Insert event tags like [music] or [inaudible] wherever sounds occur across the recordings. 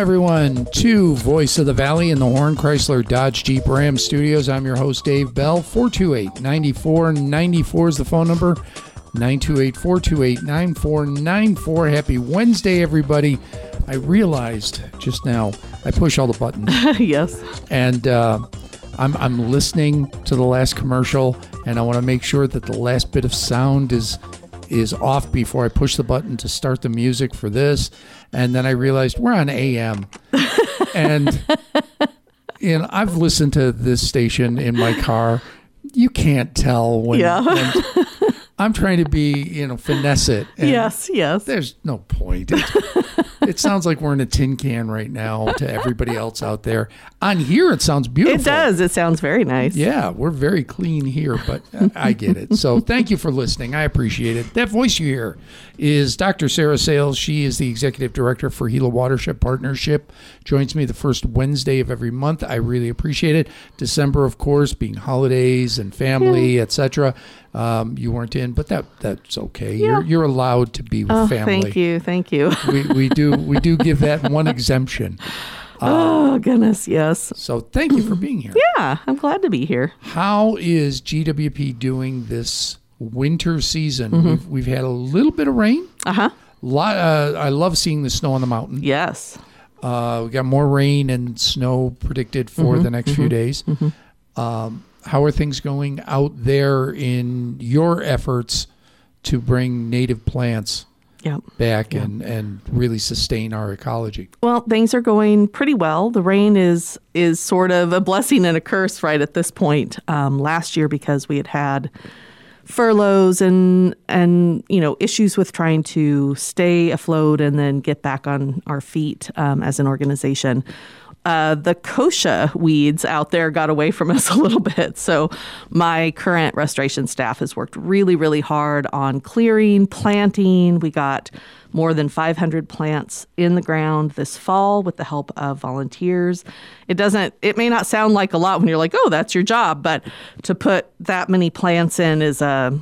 Everyone, to Voice of the Valley in the Horn Chrysler Dodge Jeep Ram Studios. I'm your host, Dave Bell. 428 9494 is the phone number. 928 428 9494. Happy Wednesday, everybody. I realized just now I push all the buttons [laughs] yes. and uh, I'm, I'm listening to the last commercial and I want to make sure that the last bit of sound is is off before I push the button to start the music for this. And then I realized we're on AM. [laughs] and you know, I've listened to this station in my car. You can't tell when, Yeah. when I'm trying to be, you know, finesse it. And yes. Yes. There's no point. It, sounds like we're in a tin can right now to everybody else out there. On here, it sounds beautiful. It does. It sounds very nice. Yeah, we're very clean here, but I get it. So thank you for listening. I appreciate it. That voice you hear is Dr. Sarah Sales. She is the executive director for Gila Watershed Partnership. Joins me the first Wednesday of every month. I really appreciate it. December, of course, being holidays and family, etc. Um, you weren't in, but that that's okay. You're you're allowed to be with Oh, family. thank you. Thank you. We we do we do give that [laughs] one exemption. oh, goodness. Yes. So thank you for being here. Yeah. I'm glad to be here. How is GWP doing this winter season? Mm-hmm. We've, we've had a little bit of rain. Uh huh. Lot, uh, I love seeing the snow on the mountain. Yes. Uh, we got more rain and snow predicted for Mm-hmm. the next few days. Um, how are things going out there in your efforts to bring native plants Yeah. back and, and really sustain our ecology? Well, things are going pretty well. The rain is is sort of a blessing and a curse right at this point. Um, last year, because we had had furloughs and and you know issues with trying to stay afloat and then get back on our feet um, as an organization. Uh, the kochia weeds out there got away from us [laughs] a little bit. So, my current restoration staff has worked really, really hard on clearing, planting. We got more than 500 plants in the ground this fall with the help of volunteers. It doesn't, it may not sound like a lot when you're like, oh, that's your job, but to put that many plants in is a,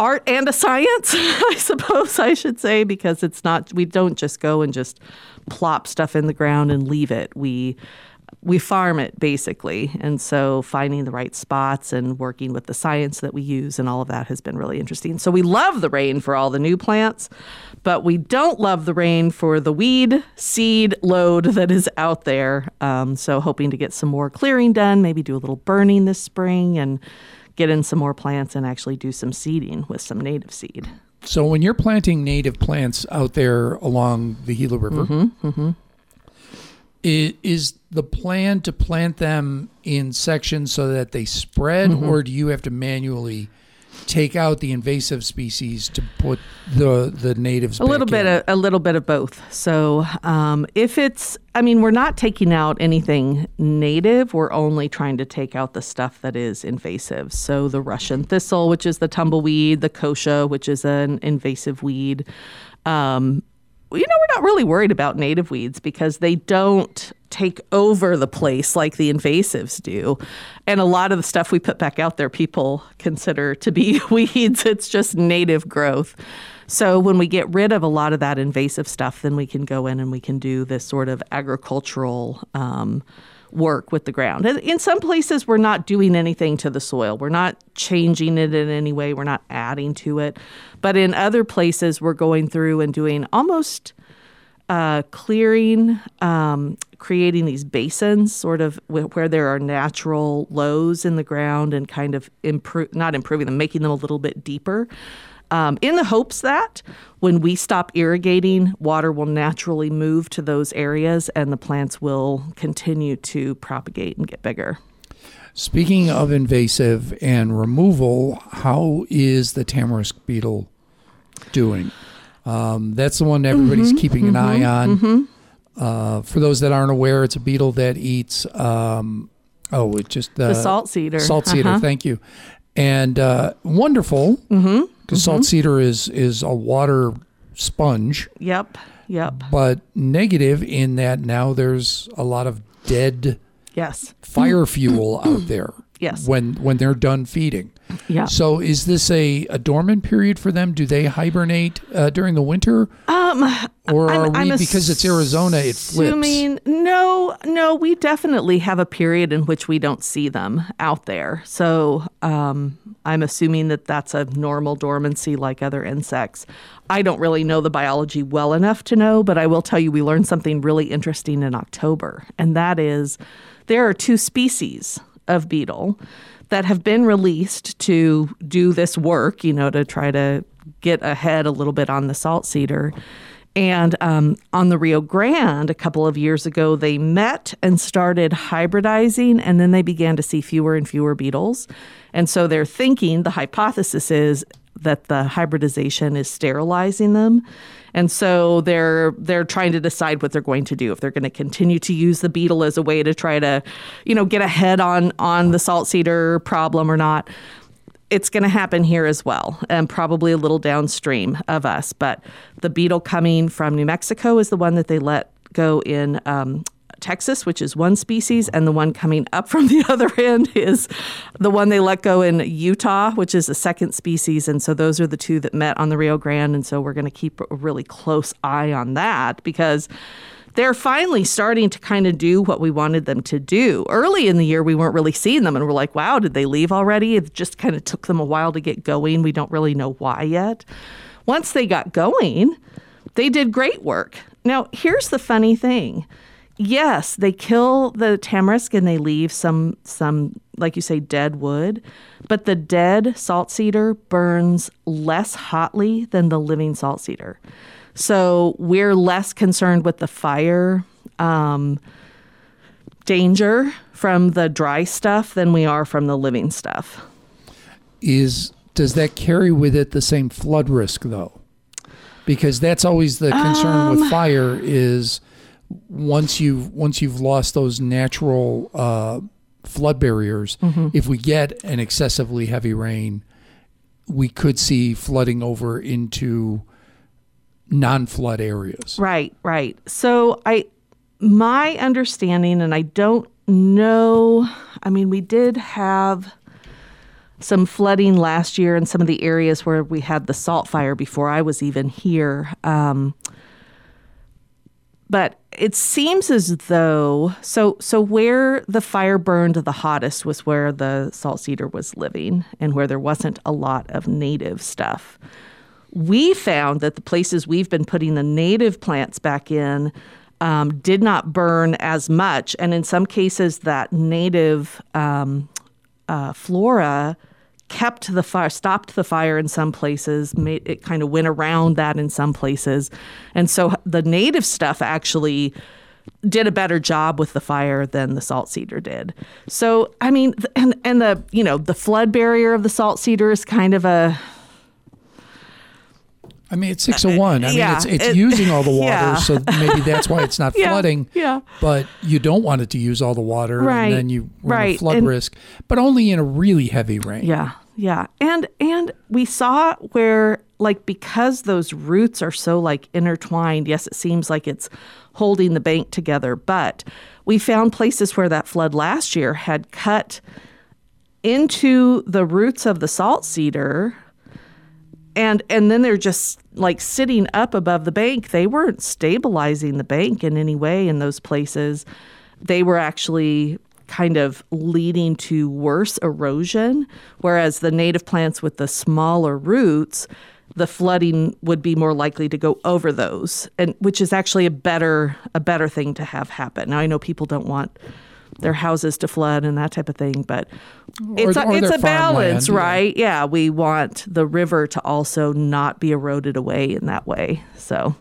art and a science, [laughs] I suppose I should say, because it's not we don't just go and just plop stuff in the ground and leave it. We we farm it basically. And so finding the right spots and working with the science that we use and all of that has been really interesting. So we love the rain for all the new plants, but we don't love the rain for the weed seed load that is out there. Um, so hoping to get some more clearing done, maybe do a little burning this spring and get in some more plants and actually do some seeding with some native seed. So when you're planting native plants out there along the Gila River, Mm-hmm, is the plan to plant them in sections so that they spread, Mm-hmm. or do you have to manually take out the invasive species to put the the natives? A little bit, of, a little bit of both. So, um, if it's, I mean, we're not taking out anything native. We're only trying to take out the stuff that is invasive. So, the Russian thistle, which is the tumbleweed, the kochia, which is an invasive weed. Um, you know, we're not really worried about native weeds because they don't take over the place like the invasives do. And a lot of the stuff we put back out there, people consider to be [laughs] weeds. It's just native growth. So when we get rid of a lot of that invasive stuff, then we can go in and we can do this sort of agricultural um, work with the ground. In some places, we're not doing anything to the soil. We're not changing it in any way. We're not adding to it. But in other places, we're going through and doing almost uh, clearing, um, creating these basins, sort of where there are natural lows in the ground, and kind of improve, not improving them, making them a little bit deeper. Um, in the hopes that when we stop irrigating, water will naturally move to those areas and the plants will continue to propagate and get bigger. Speaking of invasive and removal, how is the tamarisk beetle doing? Um, that's the one everybody's Mm-hmm, keeping an eye on. Uh, for those that aren't aware, it's a beetle that eats. Um, oh, it just The salt cedar. Salt cedar. Uh-huh. Thank you. And uh, wonderful Mm-hmm. Because mm-hmm. salt cedar is is a water sponge, Yep. Yep. but negative in that now there's a lot of dead Yes. fire fuel out there. [clears throat] Yes. When when they're done feeding. Yeah. So is this a, a dormant period for them? Do they hibernate uh, during the winter? Um, Or are I'm- we I'm because it's Arizona, it flips? Assuming no, no, we definitely have a period in which we don't see them out there. So um, I'm assuming that that's a normal dormancy like other insects. I don't really know the biology well enough to know, but I will tell you we learned something really interesting in October, and that is there are two species of beetle that have been released to do this work, you know, to try to get ahead a little bit on the salt cedar. And um, on the Rio Grande, a couple of years ago, they met and started hybridizing, and then they began to see fewer and fewer beetles. And so they're thinking the hypothesis is that the hybridization is sterilizing them. And so they're they're trying to decide what they're going to do if they're going to continue to use the beetle as a way to try to, you know, get ahead on on the salt cedar problem or not it's going to happen here as well, and probably a little downstream of us. But the beetle coming from New Mexico is the one that they let go in um, Texas, which is one species, and the one coming up from the [laughs] other end is the one they let go in Utah, which is a second species. And so those are the two that met on the Rio Grande. And so we're going to keep a really close eye on that because they're finally starting to kind of do what we wanted them to do. Early in the year, we weren't really seeing them, and we're like, wow, did they leave already? It just kind of took them a while to get going. We don't really know why yet. Once they got going, they did great work. Now, here's the funny thing. Yes, they kill the tamarisk and they leave some some like you say dead wood, but the dead salt cedar burns less hotly than the living salt cedar. So we're less concerned with the fire um, danger from the dry stuff than we are from the living stuff. Is does that carry with it the same flood risk though? Because that's always the concern Um, with fire is once you've once you've lost those natural uh, flood barriers, Mm-hmm. if we get an excessively heavy rain, we could see flooding over into non-flood areas. Right, right. So I my understanding and I don't know, I mean we did have some flooding last year in some of the areas where we had the salt fire before I was even here. Um, but it seems as though so so where the fire burned the hottest was where the salt cedar was living and where there wasn't a lot of native stuff we found that the places we've been putting the native plants back in um, did not burn as much. And in some cases, that native um, uh, flora kept the fire, stopped the fire in some places, made, it kind of went around that in some places. And so the native stuff actually did a better job with the fire than the salt cedar did. So, I mean, and, and the, you know, the flood barrier of the salt cedar is kind of a, I mean, it's 601. I mean, it's, it's it- using all the [laughs] water, yeah. so maybe that's why it's not [laughs] Yeah, flooding. yeah. But you don't want it to use all the water, Right, and then you run a flood and- risk, but only in a really heavy rain. Yeah, yeah. And and we saw where like because those roots are so like intertwined, yes, it seems like it's holding the bank together, but we found places where that flood last year had cut into the roots of the salt cedar and and then they're just like sitting up above the bank they weren't stabilizing the bank in any way in those places they were actually kind of leading to worse erosion whereas the native plants with the smaller roots the flooding would be more likely to go over those and which is actually a better a better thing to have happen now i know people don't want their houses to flood and that type of thing but it's or a, it's a balance yeah. right yeah we want the river to also not be eroded away in that way so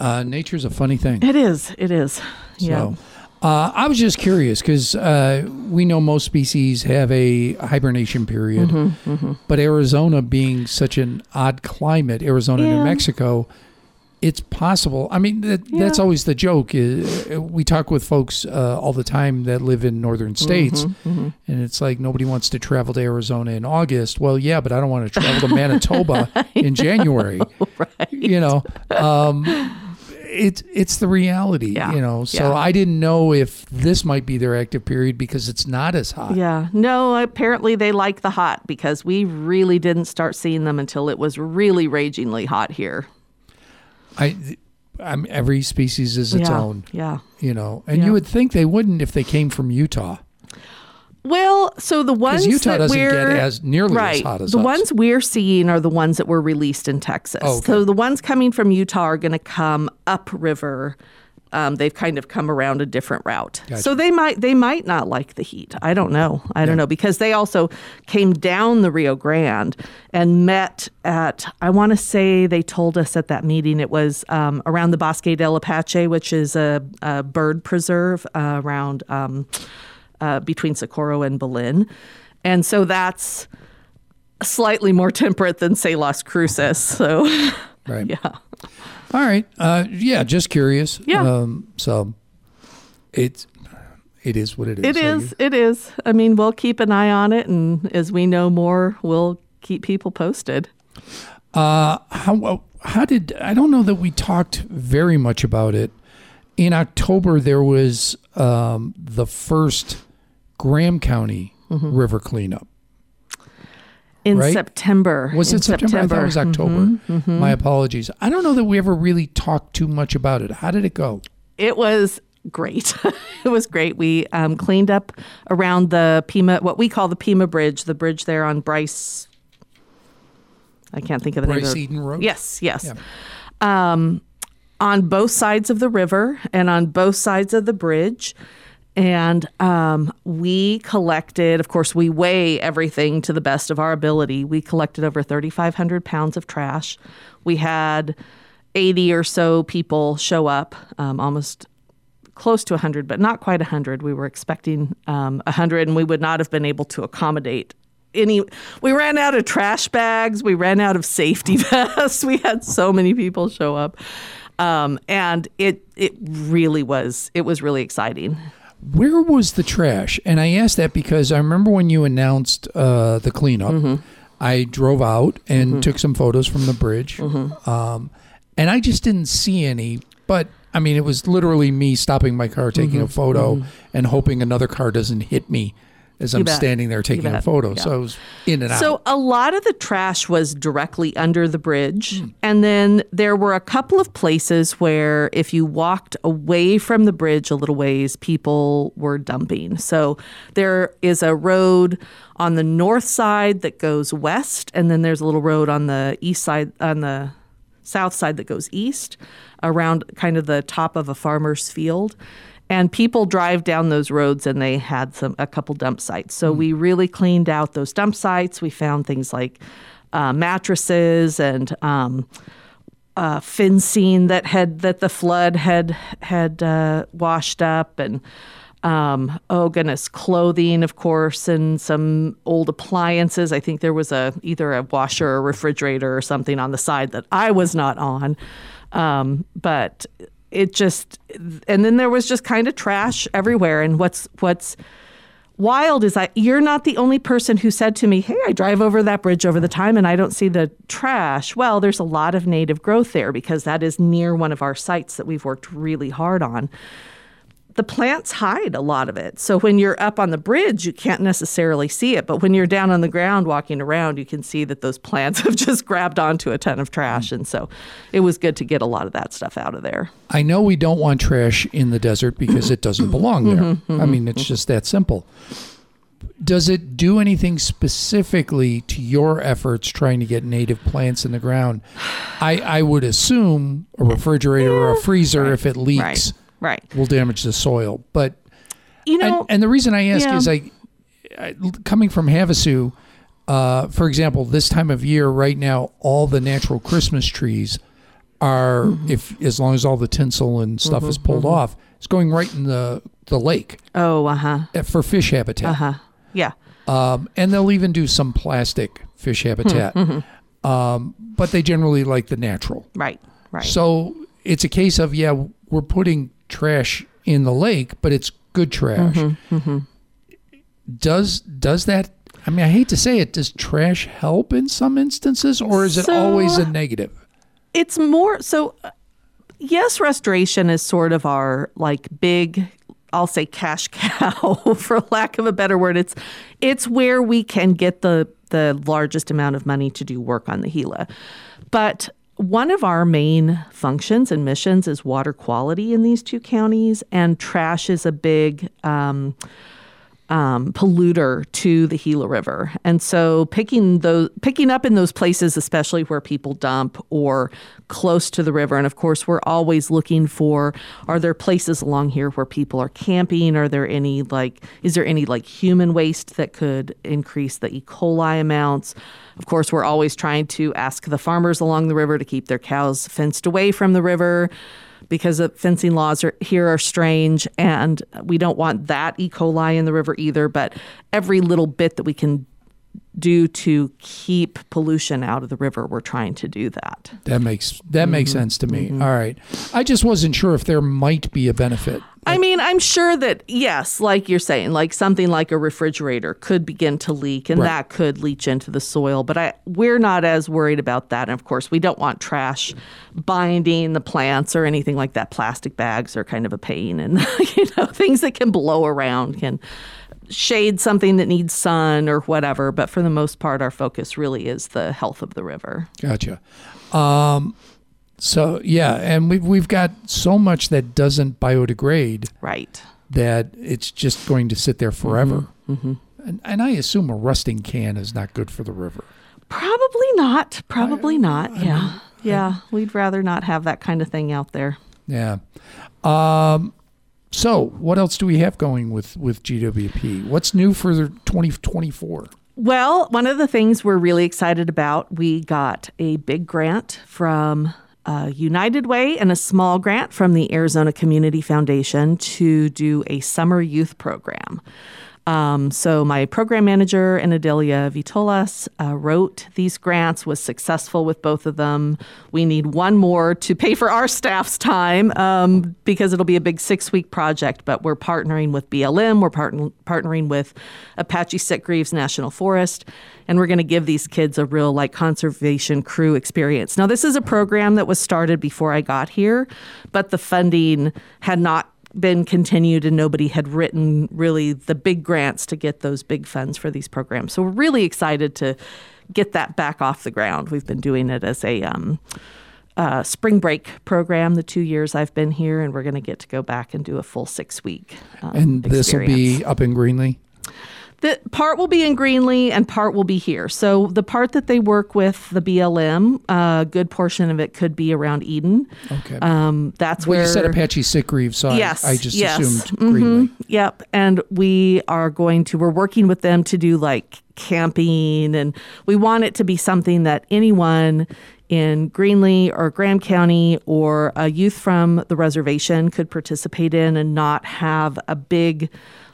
Uh, nature's a funny thing. it is it is yeah So, uh, I was just curious because uh, we know most species have a hibernation period, Mm-hmm, but Arizona being such an odd climate, Arizona, New Mexico, it's possible. I mean, that, that's always the joke. We talk with folks uh, all the time that live in northern states, Mm-hmm, and it's like nobody wants to travel to Arizona in August. Well, yeah, but I don't want to travel to [laughs] Manitoba in January. [laughs] right You know, um, it's it's the reality, Yeah. you know. So Yeah. I didn't know if this might be their active period because it's not as hot. Yeah. No, apparently they like the hot because we really didn't start seeing them until it was really ragingly hot here. I, I'm every species is its yeah. own, Yeah. you know. And you would think they wouldn't if they came from Utah. Well, so the ones Utah that doesn't get we're as- nearly as right, hot as the us. ones we're seeing are the ones that were released in Texas. Oh, okay. So the ones coming from Utah are going to come upriver. Um, they've kind of come around a different route, Gotcha. so they might they might not like the heat. I don't know. I don't know because they also came down the Rio Grande and met at. I want to say they told us at that meeting it was um, around the Bosque del Apache, which is a, a bird preserve uh, around. Um, uh, between Socorro and Belen. And so that's slightly more [laughs] temperate than, say, Las Cruces. So, Right. [laughs] yeah. All right. Uh, yeah, just curious. Yeah. Um, so it's it is what it is. It is. It is. I mean, we'll keep an eye on it. And as we know more, we'll keep people posted. Uh, how how did I don't know that we talked very much about it. In October, there was um, the first Graham County Mm-hmm. river cleanup. In Right? September. Was in it September? I thought it was October. Mm-hmm. My apologies. I don't know that we ever really talked too much about it. How did it go? It was great. [laughs] it was great. We um, cleaned up around the Pima, what we call the Pima Bridge, the bridge there on Bryce. I can't think of the name. Bryce. Eden Road? Yes, yes. Yeah. Um, on both sides of the river and on both sides of the bridge. And um, we collected, of course, we weigh everything to the best of our ability. We collected over 3,500 pounds of trash. We had 80 or so people show up, um, almost close to 100, but not quite 100. We were expecting um, 100, and we would not have been able to accommodate any. We ran out of trash bags. We ran out of safety [laughs] vests. We had so many people show up, um, and it it really was it was really exciting. Where was the trash? And I asked that because I remember when you announced uh, the cleanup, Mm-hmm. I drove out and took some photos from the bridge, Mm-hmm. um, and I just didn't see any. But I mean, it was literally me stopping my car, taking Mm-hmm. a photo, and hoping another car doesn't hit me as I'm bet. standing there taking a photo. Yeah. So I was in and So out. So a lot of the trash was directly under the bridge. Hmm. And then there were a couple of places where if you walked away from the bridge a little ways, people were dumping. So there is a road on the north side that goes west, and then there's a little road on the east side on the south side that goes east around kind of the top of a farmer's field and people drive down those roads and they had some a couple dump sites. So we really cleaned out those dump sites. We found things like uh, mattresses and um, uh, fencing that had that the flood had had uh, washed up and um, oh goodness clothing of course and some old appliances. I think there was a either a washer or refrigerator or something on the side that i was not on. Um, but it just and then there was just kind of trash everywhere and what's what's wild is that you're not the only person who said to me, "Hey, I drive over that bridge over the time and I don't see the trash." Well, there's a lot of native growth there because that is near one of our sites that we've worked really hard on. The plants hide a lot of it. So when you're up on the bridge, you can't necessarily see it, but when you're down on the ground walking around, you can see that those plants [laughs] have just grabbed onto a ton of trash and so it was good to get a lot of that stuff out of there. I know we don't want trash in the desert because it doesn't belong there. Mm-hmm, I mean, it's just that simple. Does it do anything specifically to your efforts trying to get native plants in the ground? I, I would assume a refrigerator or a [sighs] freezer, if it leaks, Right. Will damage the soil. But You know, and, and the reason I ask yeah. is I, I coming from Havasu, uh, for example, this time of year right now, all the natural Christmas trees are Mm-hmm. if as long as all the tinsel and stuff is pulled off, it's going right in the the lake oh, uh-huh. uh, for fish habitat. Uh-huh. Yeah. Um, and they'll even do some plastic fish habitat. Mm-hmm. Um, but they generally like the natural. Right. Right. So it's a case of yeah, we're putting trash in the lake, but it's good trash. Mm-hmm, Does does that? I mean, I hate to say it. Does trash help in some instances, or is it So- always a negative? it's more so yes, restoration is sort of our like big I'll say cash [laughs] cow for lack of a better word. It's it's where we can get the the largest amount of money to do work on the Gila. But one of our main functions and missions is water quality in these two counties, and trash is a big um, um, polluter to the Gila River. And so picking those picking up in those places, especially where people dump or close to the river. And of course, we're always looking for are there places along here where people are camping? Are there any like is there any like human waste that could increase the E. coli amounts? Of course, we're always trying to ask the farmers along the river to keep their cows fenced away from the river because the fencing laws are, here are strange and we don't want that E. coli in the river either. But every little bit that we can do to keep pollution out of the river, we're trying to do that. That makes that mm-hmm. makes sense to me. Mm-hmm. All right, I just wasn't sure if there might be a benefit. I mean, I'm sure that yes, like you're saying, like something like a refrigerator could begin to leak, and right. that could leach into the soil. But I, we're not as worried about that. And of course, we don't want trash binding the plants or anything like that. Plastic bags are kind of a pain, and [laughs] you know, things that can blow around can shade something that needs sun or whatever. But for the most part, our focus really is the health of the river. Gotcha. Um, so yeah, and we've we've got so much that doesn't biodegrade. Right. That it's just going to sit there forever. Mm-hmm. Mm-hmm. And, and I assume a rusting can is not good for the river. Probably not. Probably I, not. I, yeah. I, yeah. We'd rather not have that kind of thing out there. Yeah. Um, so, what else do we have going with with GWP? What's new for 2024? Well, one of the things we're really excited about, we got a big grant from uh, United Way and a small grant from the Arizona Community Foundation to do a summer youth program. Um, so my program manager, Anadelia Vitolas, uh, wrote these grants, was successful with both of them. We need one more to pay for our staff's time um, because it'll be a big six-week project, but we're partnering with BLM, we're part- partnering with Apache Sitgreaves National Forest, and we're going to give these kids a real like conservation crew experience. Now, this is a program that was started before I got here, but the funding had not been continued and nobody had written really the big grants to get those big funds for these programs. So we're really excited to get that back off the ground. We've been doing it as a um, uh, spring break program the two years I've been here, and we're going to get to go back and do a full six week. Um, and this will be up in Greenlee? The part will be in Greenlee and part will be here. So the part that they work with the BLM, a uh, good portion of it could be around Eden. Okay. Um, that's well, where you said Apache Sitgreaves, so yes, I, I just yes. assumed mm-hmm. Greenlee. Yep. And we are going to we're working with them to do like camping, and we want it to be something that anyone in Greenlee or Graham County or a youth from the reservation could participate in and not have a big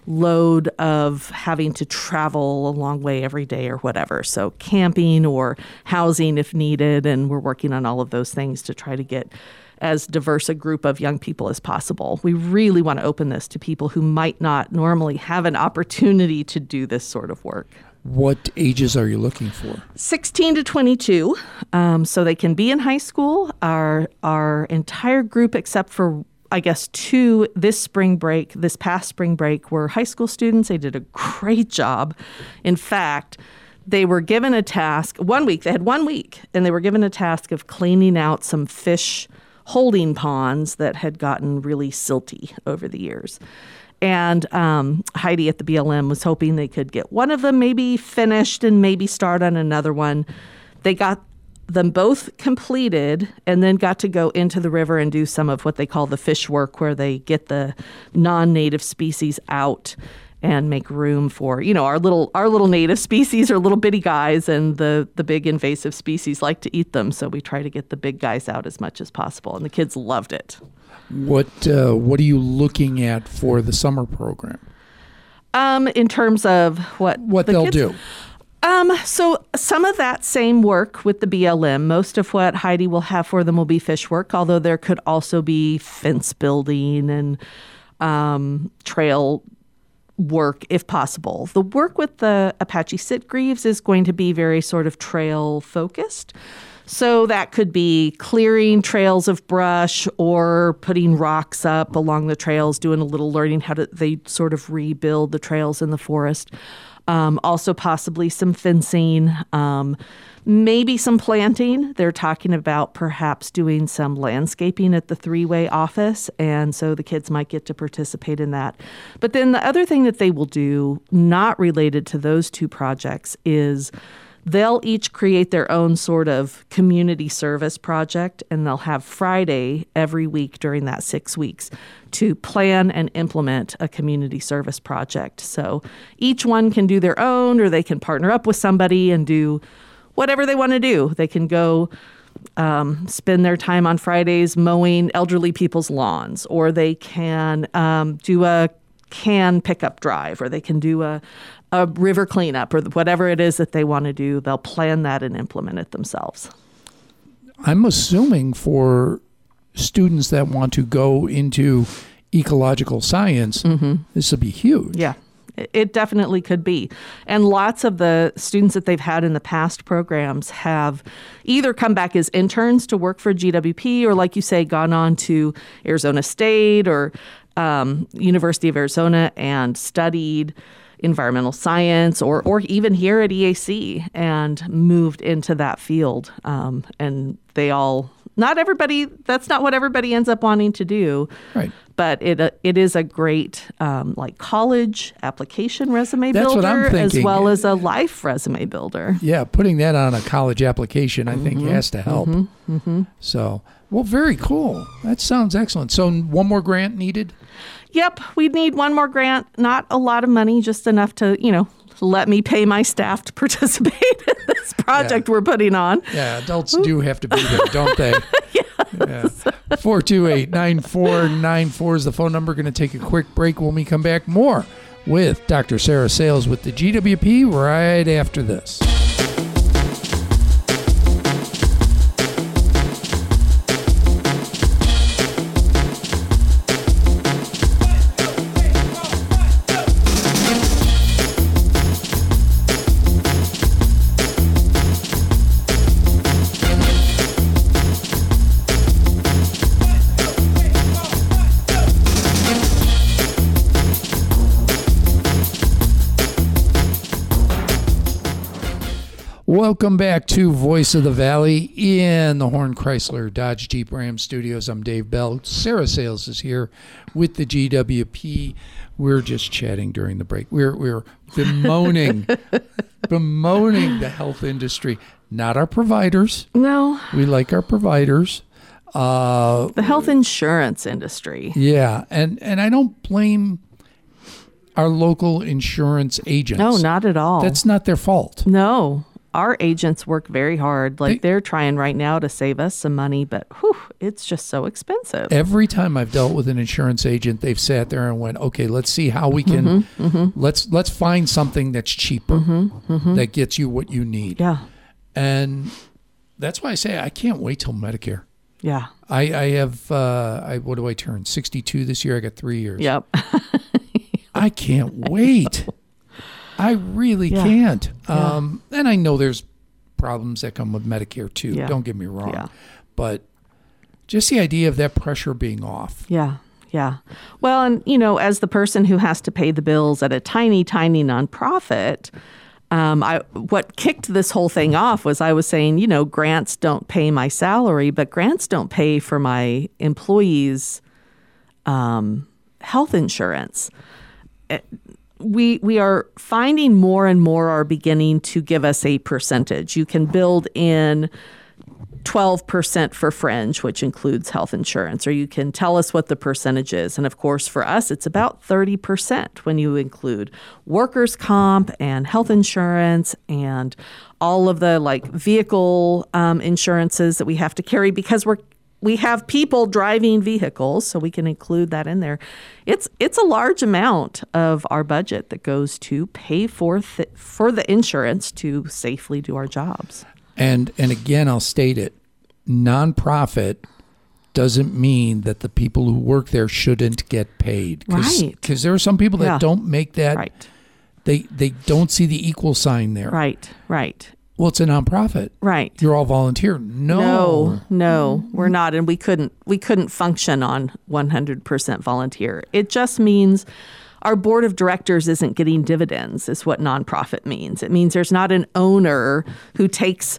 load of having to travel a long way every day or whatever. So, camping or housing if needed. And we're working on all of those things to try to get as diverse a group of young people as possible. We really want to open this to people who might not normally have an opportunity to do this sort of work. What ages are you looking for? 16 to 22. Um, so they can be in high school. Our, our entire group, except for I guess, two this spring break, this past spring break, were high school students. They did a great job. In fact, they were given a task one week, they had one week, and they were given a task of cleaning out some fish holding ponds that had gotten really silty over the years. And um, Heidi at the BLM was hoping they could get one of them maybe finished and maybe start on another one. They got them both completed and then got to go into the river and do some of what they call the fish work, where they get the non native species out and make room for you know our little our little native species are little bitty guys and the the big invasive species like to eat them. So we try to get the big guys out as much as possible and the kids loved it. What uh, what are you looking at for the summer program? Um, in terms of what what the they'll kids, do um, so some of that same work with the BLM, most of what Heidi will have for them will be fish work, although there could also be fence building and um, trail work if possible. The work with the Apache Sitgreaves is going to be very sort of trail focused. So that could be clearing trails of brush or putting rocks up along the trails, doing a little learning how to they sort of rebuild the trails in the forest. Um, also, possibly some fencing, um, maybe some planting. They're talking about perhaps doing some landscaping at the three way office. And so the kids might get to participate in that. But then the other thing that they will do, not related to those two projects, is they'll each create their own sort of community service project and they'll have Friday every week during that six weeks to plan and implement a community service project. So each one can do their own or they can partner up with somebody and do whatever they want to do. They can go um, spend their time on Fridays mowing elderly people's lawns, or they can um, do a can pickup drive, or they can do a, a river cleanup, or whatever it is that they want to do. They'll plan that and implement it themselves. I'm assuming for students that want to go into ecological science, this will be huge. Yeah. It- It definitely could be. And lots of the students that they've had in the past programs have either come back as interns to work for GWP or, like you say, gone on to Arizona State or um, University of Arizona and studied environmental science or, or even here at EAC and moved into that field. Um, and they all, not everybody, that's not what everybody ends up wanting to do Right. But it uh, it is a great um, like college application resume That's builder as well as a life resume builder. Yeah, putting that on a college application, I Mm-hmm. think, has to help. So, well, very cool. That sounds excellent. So, one more grant needed? Yep, we need one more grant. Not a lot of money, just enough to you know let me pay my staff to [laughs] participate in this project we're putting on. Yeah, adults do have to be there, don't they? [laughs] yeah. 428 9494 is the phone number. Going to take a quick break when we come back. More with Dr. Sarah Sales with the GWP right after this. Welcome back to Voice of the Valley in the Horn Chrysler Dodge Jeep Ram Studios. I'm Dave Bell. Sarah Sales is here with the GWP. We're just chatting during the break. We're we're bemoaning [laughs] bemoaning the health industry, not our providers. No, We like our providers. Uh, the health insurance industry. yeah, and and I don't blame our local insurance agents. No, not at all. That's not their fault. no. Our agents work very hard. Like They- are trying right now to save us some money, but whew, it's just so expensive. Every time I've dealt with an insurance agent, they've sat there and went, "Okay, let's see how we can Mm-hmm, let's let's find something that's cheaper that gets you what you need." yeah, And that's why I say I can't wait till Medicare. yeah, I I have uh, I what do I turn sixty two this year? I got three years. yep. [laughs] I can't wait. I really Yeah. can't. Yeah. Um, and I know there's problems that come with Medicare too. Yeah. Don't get me wrong. Yeah. But just the idea of that pressure being off. Yeah. Yeah. Well, and you know, as the person who has to pay the bills at a tiny, tiny nonprofit, um, I what kicked this whole thing off was I was saying, you know, grants don't pay my salary, but grants don't pay for my employees' um, health insurance. We we are finding more and more are beginning to give us a percentage. You can build in 12% for fringe, which includes health insurance, or you can tell us what the percentage is. And of course, for us, it's about 30% when you include workers' comp and health insurance and all of the like vehicle um, insurances that we have to carry because we're we have people driving vehicles, so we can include that in there. It's it's a large amount of our budget that goes to pay for th- for the insurance to safely do our jobs. And and again, I'll state it: nonprofit doesn't mean that the people who work there shouldn't get paid. Right. Because there are some people that Yeah. don't make that. Right. They they don't see the equal sign there. Right, right. Well, it's a nonprofit. Right. You're all volunteer. No. No, no, we're not, and we couldn't we couldn't function on 100% volunteer. It just means our board of directors isn't getting dividends. Is what nonprofit means. It means there's not an owner who takes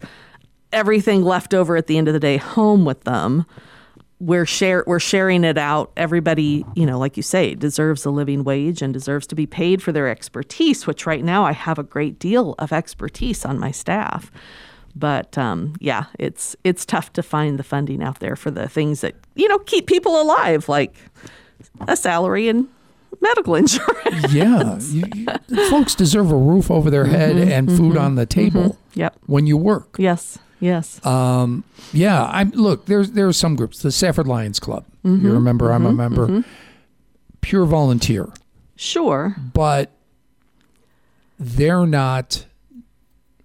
everything left over at the end of the day home with them. We're share we're sharing it out. Everybody, you know, like you say, deserves a living wage and deserves to be paid for their expertise. Which right now I have a great deal of expertise on my staff but um, yeah, it's it's tough to find the funding out there for the things that you know keep people alive, like a salary and medical [laughs] insurance. Yeah. You, you, folks deserve a roof over their head mm-hmm, and food mm-hmm, on the table mm-hmm. Yep. when you work. Yes. Yes. Um, yeah, I'm look, there's there are some groups, the Safford Lions Club. You mm-hmm. remember I'm a mm-hmm. member. Mm-hmm. Pure volunteer, sure. but they're not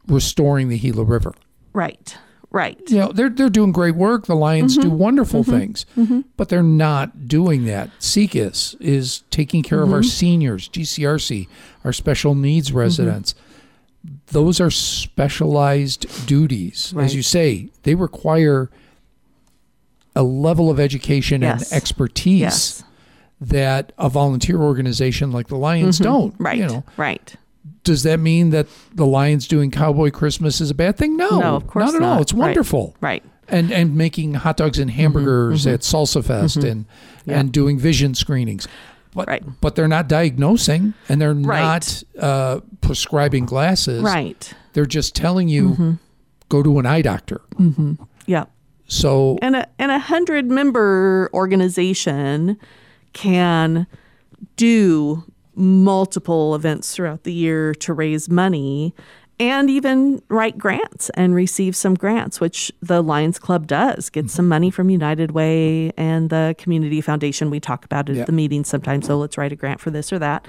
restoring the Gila River. Right. Right. You know, they're they're doing great work. The Lions do wonderful things, but they're not doing that. SECUS is taking care of our seniors, GCRC, our special needs residents. Those are specialized duties. Right. As you say, they require a level of education Yes. and expertise Yes. that a volunteer organization like the Lions mm-hmm. don't. Right. You know, Right. does that mean that the Lions doing Cowboy Christmas is a bad thing? No, No, of course not at all. not. It's wonderful. Right. And and making hot dogs and mm-hmm. hamburgers mm-hmm. at Salsa Fest and and doing vision screenings. But, Right. but they're not diagnosing and they're Right. not uh, prescribing glasses. Right. They're just telling you go to an eye doctor. Yeah. So And a and a hundred member organization can do multiple events throughout the year to raise money and even write grants and receive some grants, which the Lions Club does. Get some money from United Way and the Community Foundation. We talk about it Yeah. at the meeting sometimes. So let's write a grant for this or that.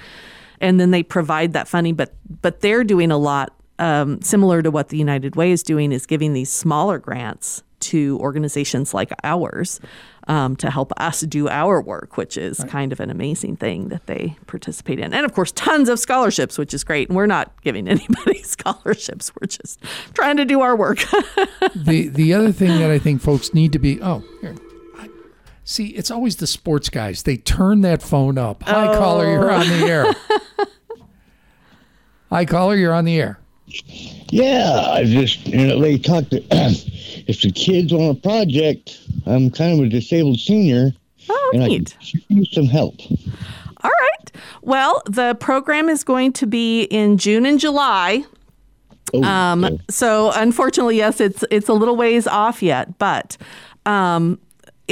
And then they provide that funding, but but they're doing a lot um, similar to what the United Way is doing is giving these smaller grants to organizations like ours um, to help us do our work, which is kind of an amazing thing that they participate in. And of course, tons of scholarships, which is great. And we're not giving [laughs] anybody [laughs] scholarships, we're just trying to do our work. [laughs] the the other thing that I think folks need to be oh here. See, it's always the sports guys. They turn that phone up. Hi, caller, you're on the air. Hi, caller, you're on the air. Yeah, I just you know they talked. To, [clears throat] if the kids on a project, I'm kind of a disabled senior, oh, and I neat. could use some help. All right. Well, the program is going to be in June and July. Oh, Um, okay. so unfortunately, yes, it's it's a little ways off yet, but um,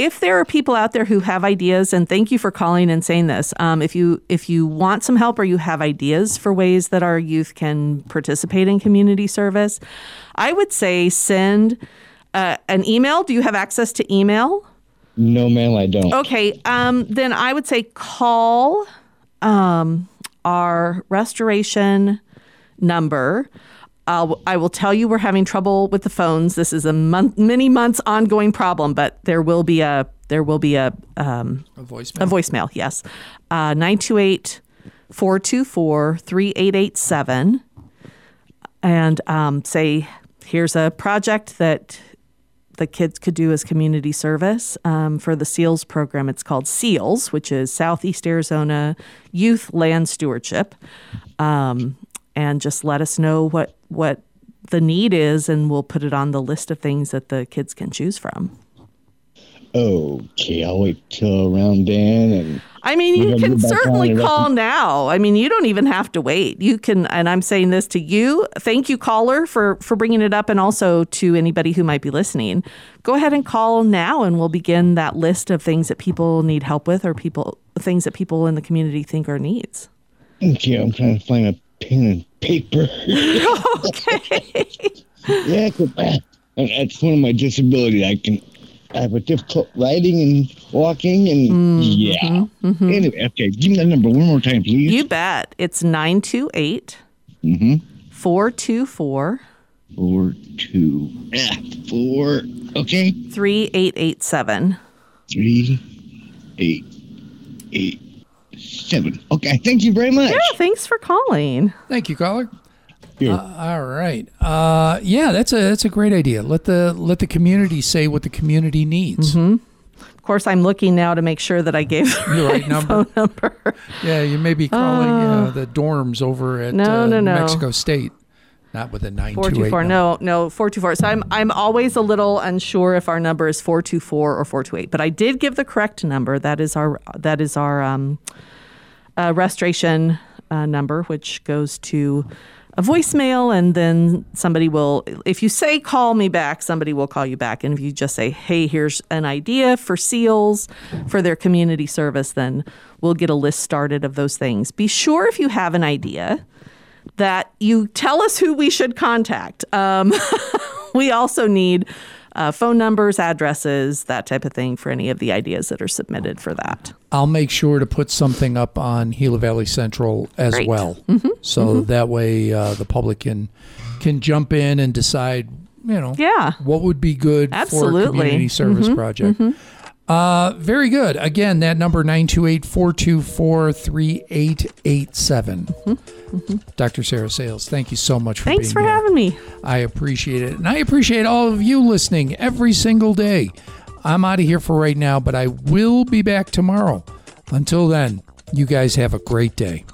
if there are people out there who have ideas, and thank you for calling and saying this, um, if you if you want some help or you have ideas for ways that our youth can participate in community service, I would say send uh, an email. Do you have access to email? no, ma'am, I don't. Okay, um, then I would say call um, our restoration number. I'll, I will tell you we're having trouble with the phones. This is a month, many months ongoing problem, but there will be a there will be a um, A voice. a voicemail. Yes, Uh, nine two eight four two four three eight eight seven, and um, say here's a project that the kids could do as community service um, for the SEALS program. It's called SEALS, which is Southeast Arizona Youth Land Stewardship, um, and just let us know what what the need is, and we'll put it on the list of things that the kids can choose from. Okay, I'll wait till around then, and I mean, you can certainly call now. I mean, you don't even have to wait. You can, and I'm saying this to you. Thank you, caller, for for bringing it up, and also to anybody who might be listening. Go ahead and call now, and we'll begin that list of things that people need help with, or people things that people in the community think are needs. okay, I'm trying to find a pen and paper. [laughs] Okay. yeah, 'cause, and that's one of my disabilities. I can. I have a difficult writing and walking, and yeah. Anyway, okay, give me that number one more time, please. you bet. It's nine two eight Mm-hmm. four two four Four, two, ah, four, okay, three eight eight seven. three, eight, eight, seven. Okay, thank you very much. Yeah, thanks for calling. Thank you, caller. Uh, all right. Uh, yeah, that's a that's a great idea. Let the let the community say what the community needs. Of course, I'm looking now to make sure that I gave [laughs] the The right number. phone number. Yeah, you may be calling uh, the dorms over at No, uh, no, no. Mexico State, not with a nine two eight. 424. No, no, 424. So I'm I'm always a little unsure if our number is 424 or 428. But I did give the correct number. That is our that is our um, uh, restoration uh, number, which goes to a voicemail, and then somebody will. If you say call me back, somebody will call you back. And if you just say, hey, here's an idea for seals for their community service, then we'll get a list started of those things. Be sure if you have an idea that you tell us who we should contact. Um, [laughs] we also need uh, phone numbers, addresses, that type of thing for any of the ideas that are submitted for that. I'll make sure to put something up on Gila Valley Central as Great. well, so that way uh, the public can can jump in and decide. You know, Yeah. what would be good for a Absolutely. Mm-hmm. community service project. Uh, very good. Again, that number 928-424-3887. Dr. Sarah Sales, thank you so much for Mm-hmm. Thanks for here. having me. I appreciate it. And I appreciate all of you listening every single day. I'm out of here for right now, but I will be back tomorrow. Until then, you guys have a great day.